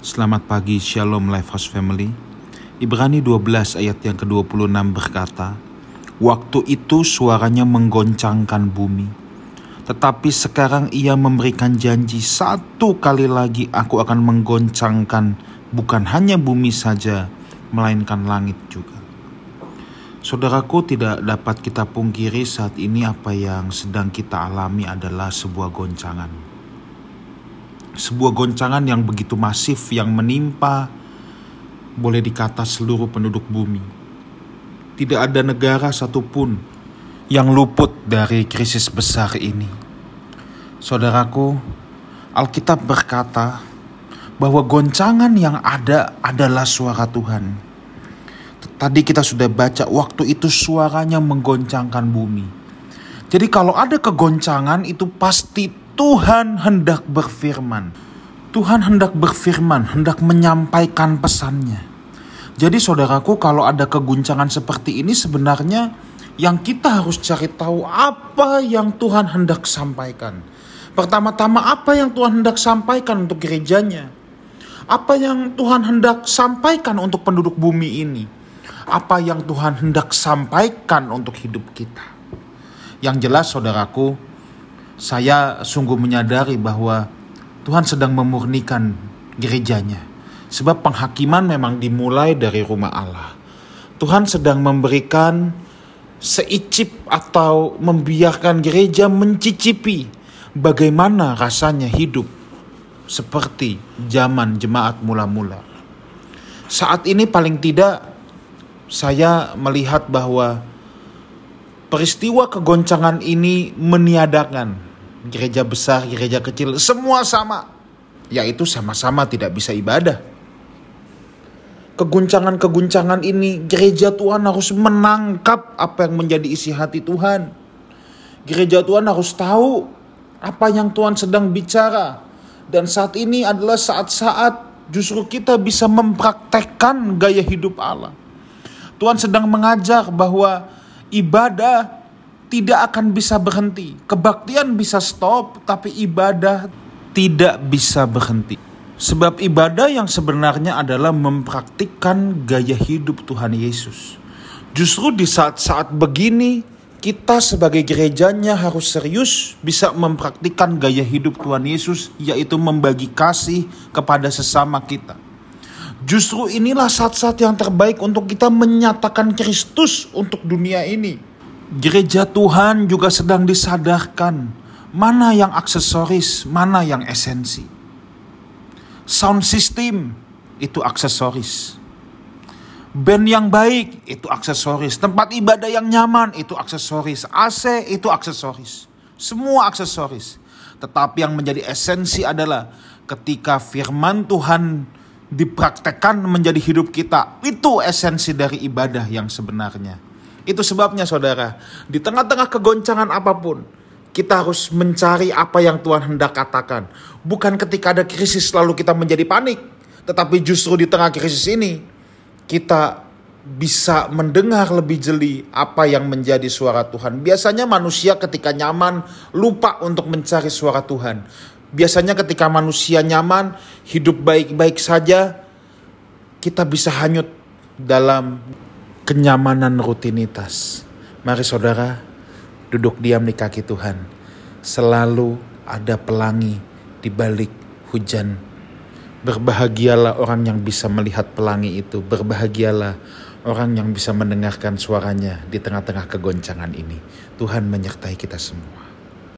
Selamat pagi Shalom Lifehouse Family. Ibrani 12 ayat yang ke-26 berkata, Waktu itu suaranya menggoncangkan bumi. Tetapi sekarang ia memberikan janji satu kali lagi aku akan menggoncangkan bukan hanya bumi saja, melainkan langit juga. Saudaraku tidak dapat kita pungkiri saat ini apa yang sedang kita alami adalah sebuah goncangan sebuah goncangan yang begitu masif yang menimpa boleh dikata seluruh penduduk bumi. Tidak ada negara satupun yang luput dari krisis besar ini. Saudaraku, Alkitab berkata bahwa goncangan yang ada adalah suara Tuhan. Tadi kita sudah baca waktu itu suaranya menggoncangkan bumi. Jadi kalau ada kegoncangan itu pasti Tuhan hendak berfirman. Tuhan hendak berfirman, hendak menyampaikan pesannya. Jadi saudaraku kalau ada keguncangan seperti ini sebenarnya yang kita harus cari tahu apa yang Tuhan hendak sampaikan. Pertama-tama apa yang Tuhan hendak sampaikan untuk gerejanya. Apa yang Tuhan hendak sampaikan untuk penduduk bumi ini. Apa yang Tuhan hendak sampaikan untuk hidup kita. Yang jelas saudaraku, saya sungguh menyadari bahwa Tuhan sedang memurnikan gerejanya. Sebab penghakiman memang dimulai dari rumah Allah. Tuhan sedang memberikan seicip atau membiarkan gereja mencicipi bagaimana rasanya hidup seperti zaman jemaat mula-mula. Saat ini paling tidak saya melihat bahwa peristiwa kegoncangan ini meniadakan gereja besar, gereja kecil, semua sama. Yaitu sama-sama tidak bisa ibadah. Keguncangan-keguncangan ini gereja Tuhan harus menangkap apa yang menjadi isi hati Tuhan. Gereja Tuhan harus tahu apa yang Tuhan sedang bicara. Dan saat ini adalah saat-saat justru kita bisa mempraktekkan gaya hidup Allah. Tuhan sedang mengajar bahwa ibadah tidak akan bisa berhenti. Kebaktian bisa stop, tapi ibadah tidak bisa berhenti. Sebab ibadah yang sebenarnya adalah mempraktikkan gaya hidup Tuhan Yesus. Justru di saat-saat begini, kita sebagai gerejanya harus serius bisa mempraktikkan gaya hidup Tuhan Yesus, yaitu membagi kasih kepada sesama kita. Justru inilah saat-saat yang terbaik untuk kita menyatakan Kristus untuk dunia ini gereja Tuhan juga sedang disadarkan mana yang aksesoris, mana yang esensi. Sound system itu aksesoris. Band yang baik itu aksesoris. Tempat ibadah yang nyaman itu aksesoris. AC itu aksesoris. Semua aksesoris. Tetapi yang menjadi esensi adalah ketika firman Tuhan dipraktekkan menjadi hidup kita. Itu esensi dari ibadah yang sebenarnya. Itu sebabnya saudara, di tengah-tengah kegoncangan apa pun, kita harus mencari apa yang Tuhan hendak katakan. Bukan ketika ada krisis lalu kita menjadi panik, tetapi justru di tengah krisis ini kita bisa mendengar lebih jeli apa yang menjadi suara Tuhan. Biasanya manusia ketika nyaman lupa untuk mencari suara Tuhan. Biasanya ketika manusia nyaman, hidup baik-baik saja, kita bisa hanyut dalam kenyamanan rutinitas. Mari saudara, duduk diam di kaki Tuhan. Selalu ada pelangi di balik hujan. Berbahagialah orang yang bisa melihat pelangi itu. Berbahagialah orang yang bisa mendengarkan suaranya di tengah-tengah kegoncangan ini. Tuhan menyertai kita semua.